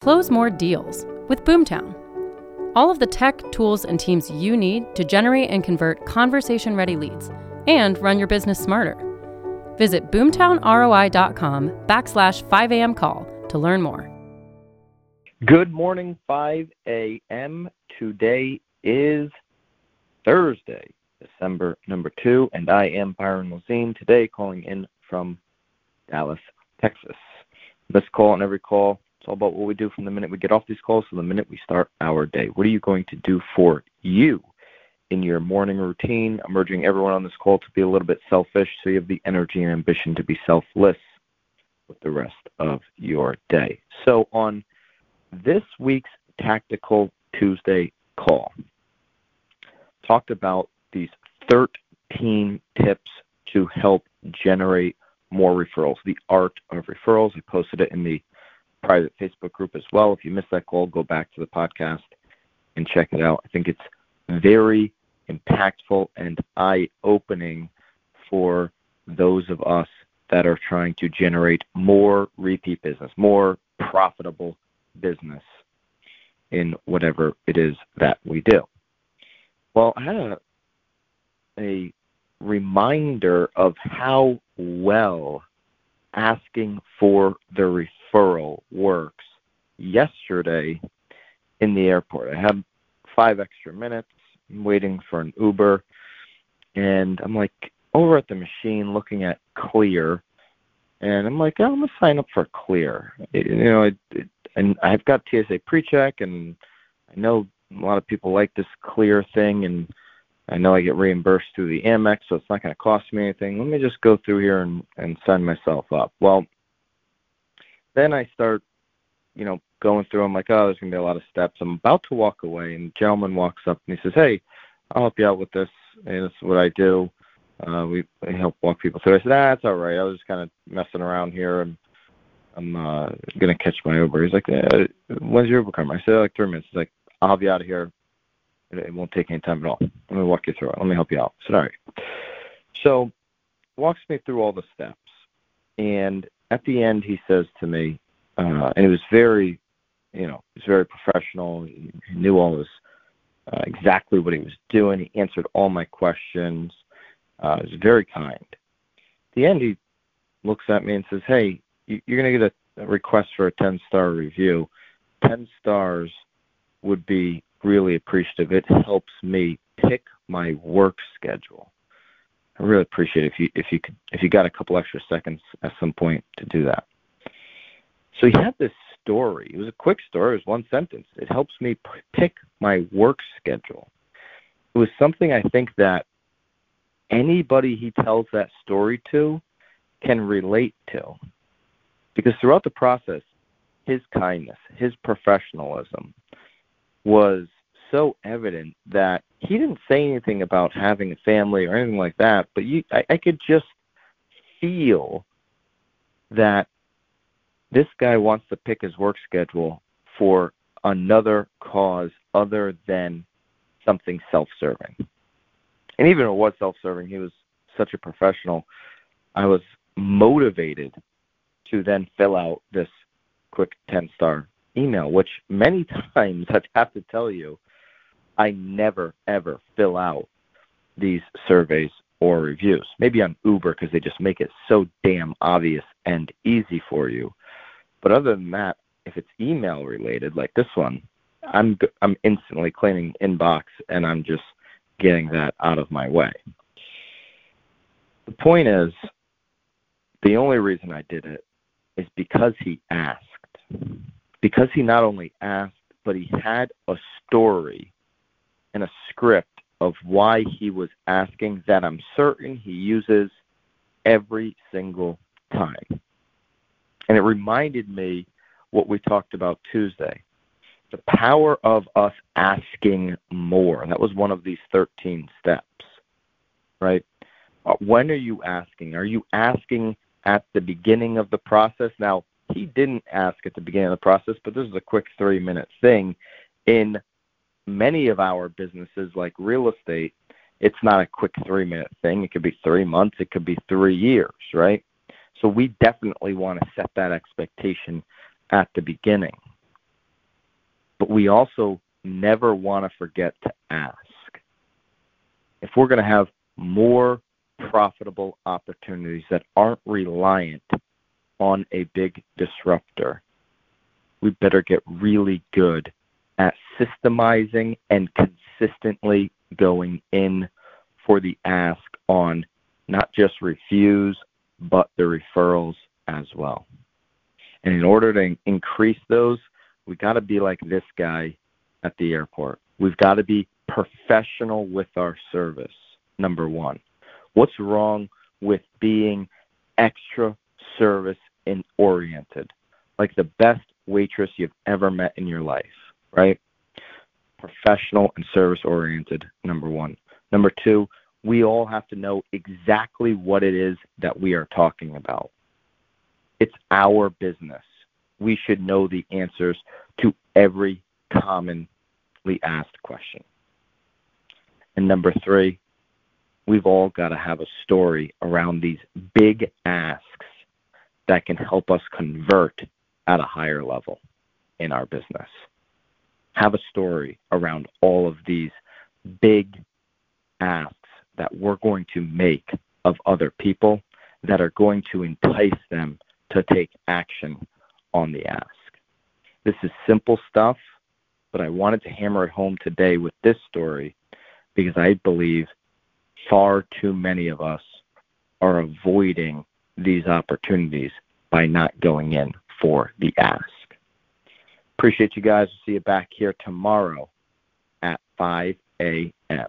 Close more deals with Boomtown. All of the tech, tools, and teams you need to generate and convert conversation ready leads and run your business smarter. Visit boomtownroi.com backslash 5 a.m. call to learn more. Good morning, 5 a.m. Today is Thursday, December number 2, and I am Byron Lazine today calling in from Dallas, Texas. This call and every call, it's all about what we do from the minute we get off these calls to the minute we start our day. What are you going to do for you in your morning routine? I'm urging everyone on this call to be a little bit selfish so you have the energy and ambition to be selfless with the rest of your day. So, on this week's Tactical Tuesday call, talked about these 13 tips to help generate more referrals, the art of referrals. I posted it in the private Facebook group as well. If you missed that call, go back to the podcast and check it out. I think it's very impactful and eye opening for those of us that are trying to generate more repeat business, more profitable business in whatever it is that we do. Well, I had a, a reminder of how well asking for the referral works yesterday in the airport. I had five extra minutes waiting for an Uber, and I'm like over at the machine looking at Clear, and I'm like, I'm gonna sign up for Clear. You know, it, it, and I've got TSA PreCheck, and I know a lot of people like this Clear thing, and I know I get reimbursed through the Amex, so it's not going to cost me anything. Let me just go through here and, and sign myself up. Well, then I start, you know, going through. I'm like, oh, there's to be a lot of steps. I'm about to walk away, and a gentleman walks up and he says, hey, I'll help you out with this. And this is what I do. Uh, we, help walk people through. I said, ah, that's all right. I was just kind of messing around here, and I'm uh, to catch my Uber. He's like, uh, when's your Uber coming? I said, like three minutes. He's like, I'll help you out of here it won't take any time at all. Let me walk you through it. Let me help you out. I said, all right. So walks me through all the steps. And at the end, he says to me, uh, and it was very, you know, he was very professional. He, he knew all this, uh, exactly what he was doing. He answered all my questions. Uh, he was very kind. At the end, he looks at me and says, hey, you, you're going to get a, a request for a 10 star review. 10 stars would be really appreciative. It helps me pick my work schedule. I really appreciate if you if you could if you got a couple extra seconds at some point to do that. So he had this story. It was a quick story. It was one sentence. It helps me pick my work schedule. It was something I think that anybody he tells that story to can relate to. Because throughout the process, his kindness, his professionalism, was so evident that he didn't say anything about having a family or anything like that, but you I, I could just feel that this guy wants to pick his work schedule for another cause other than something self-serving. And even if it was self-serving, he was such a professional. I was motivated to then fill out this quick 10-star email, which many times I have to tell you, I never ever fill out these surveys or reviews. Maybe on Uber because they just make it so damn obvious and easy for you. But other than that, if it's email related like this one, I'm I'm instantly cleaning inbox and I'm just getting that out of my way. The point is, the only reason I did it is because he asked because he not only asked, but he had a story and a script of why he was asking that I'm certain he uses every single time. And it reminded me what we talked about Tuesday the power of us asking more. And That was one of these 13 steps, right? Uh, when are you asking? Are you asking at the beginning of the process? Now, he didn't ask at the beginning of the process, but this is a quick three minute thing. In many of our businesses, like real estate, it's not a quick three minute thing. It could be three months, it could be three years, right? So we definitely want to set that expectation at the beginning. but we also never want to forget to ask. If we're going to have more profitable opportunities that aren't reliant on a big disruptor, we better get really good systemizing and consistently going in for the ask on not just refuse, but the referrals as well. And in order to increase those, we got to be like this guy at the airport. We've got to be professional with our service, number one. What's wrong with being extra service oriented? Like the best waitress you've ever met in your life, right? Professional and service oriented, number one. Number two, we all have to know exactly what it is that we are talking about. It's our business. We should know the answers to every commonly asked question. And number three, we've all got to have a story around these big asks that can help us convert at a higher level in our business. Have a story around all of these big asks that we're going to make of other people that are going to entice them to take action on the ask. This is simple stuff, but I wanted to hammer it home today with this story because I believe far too many of us are avoiding these opportunities by not going in for the ask. Appreciate you guys. See you back here tomorrow at 5 a.m.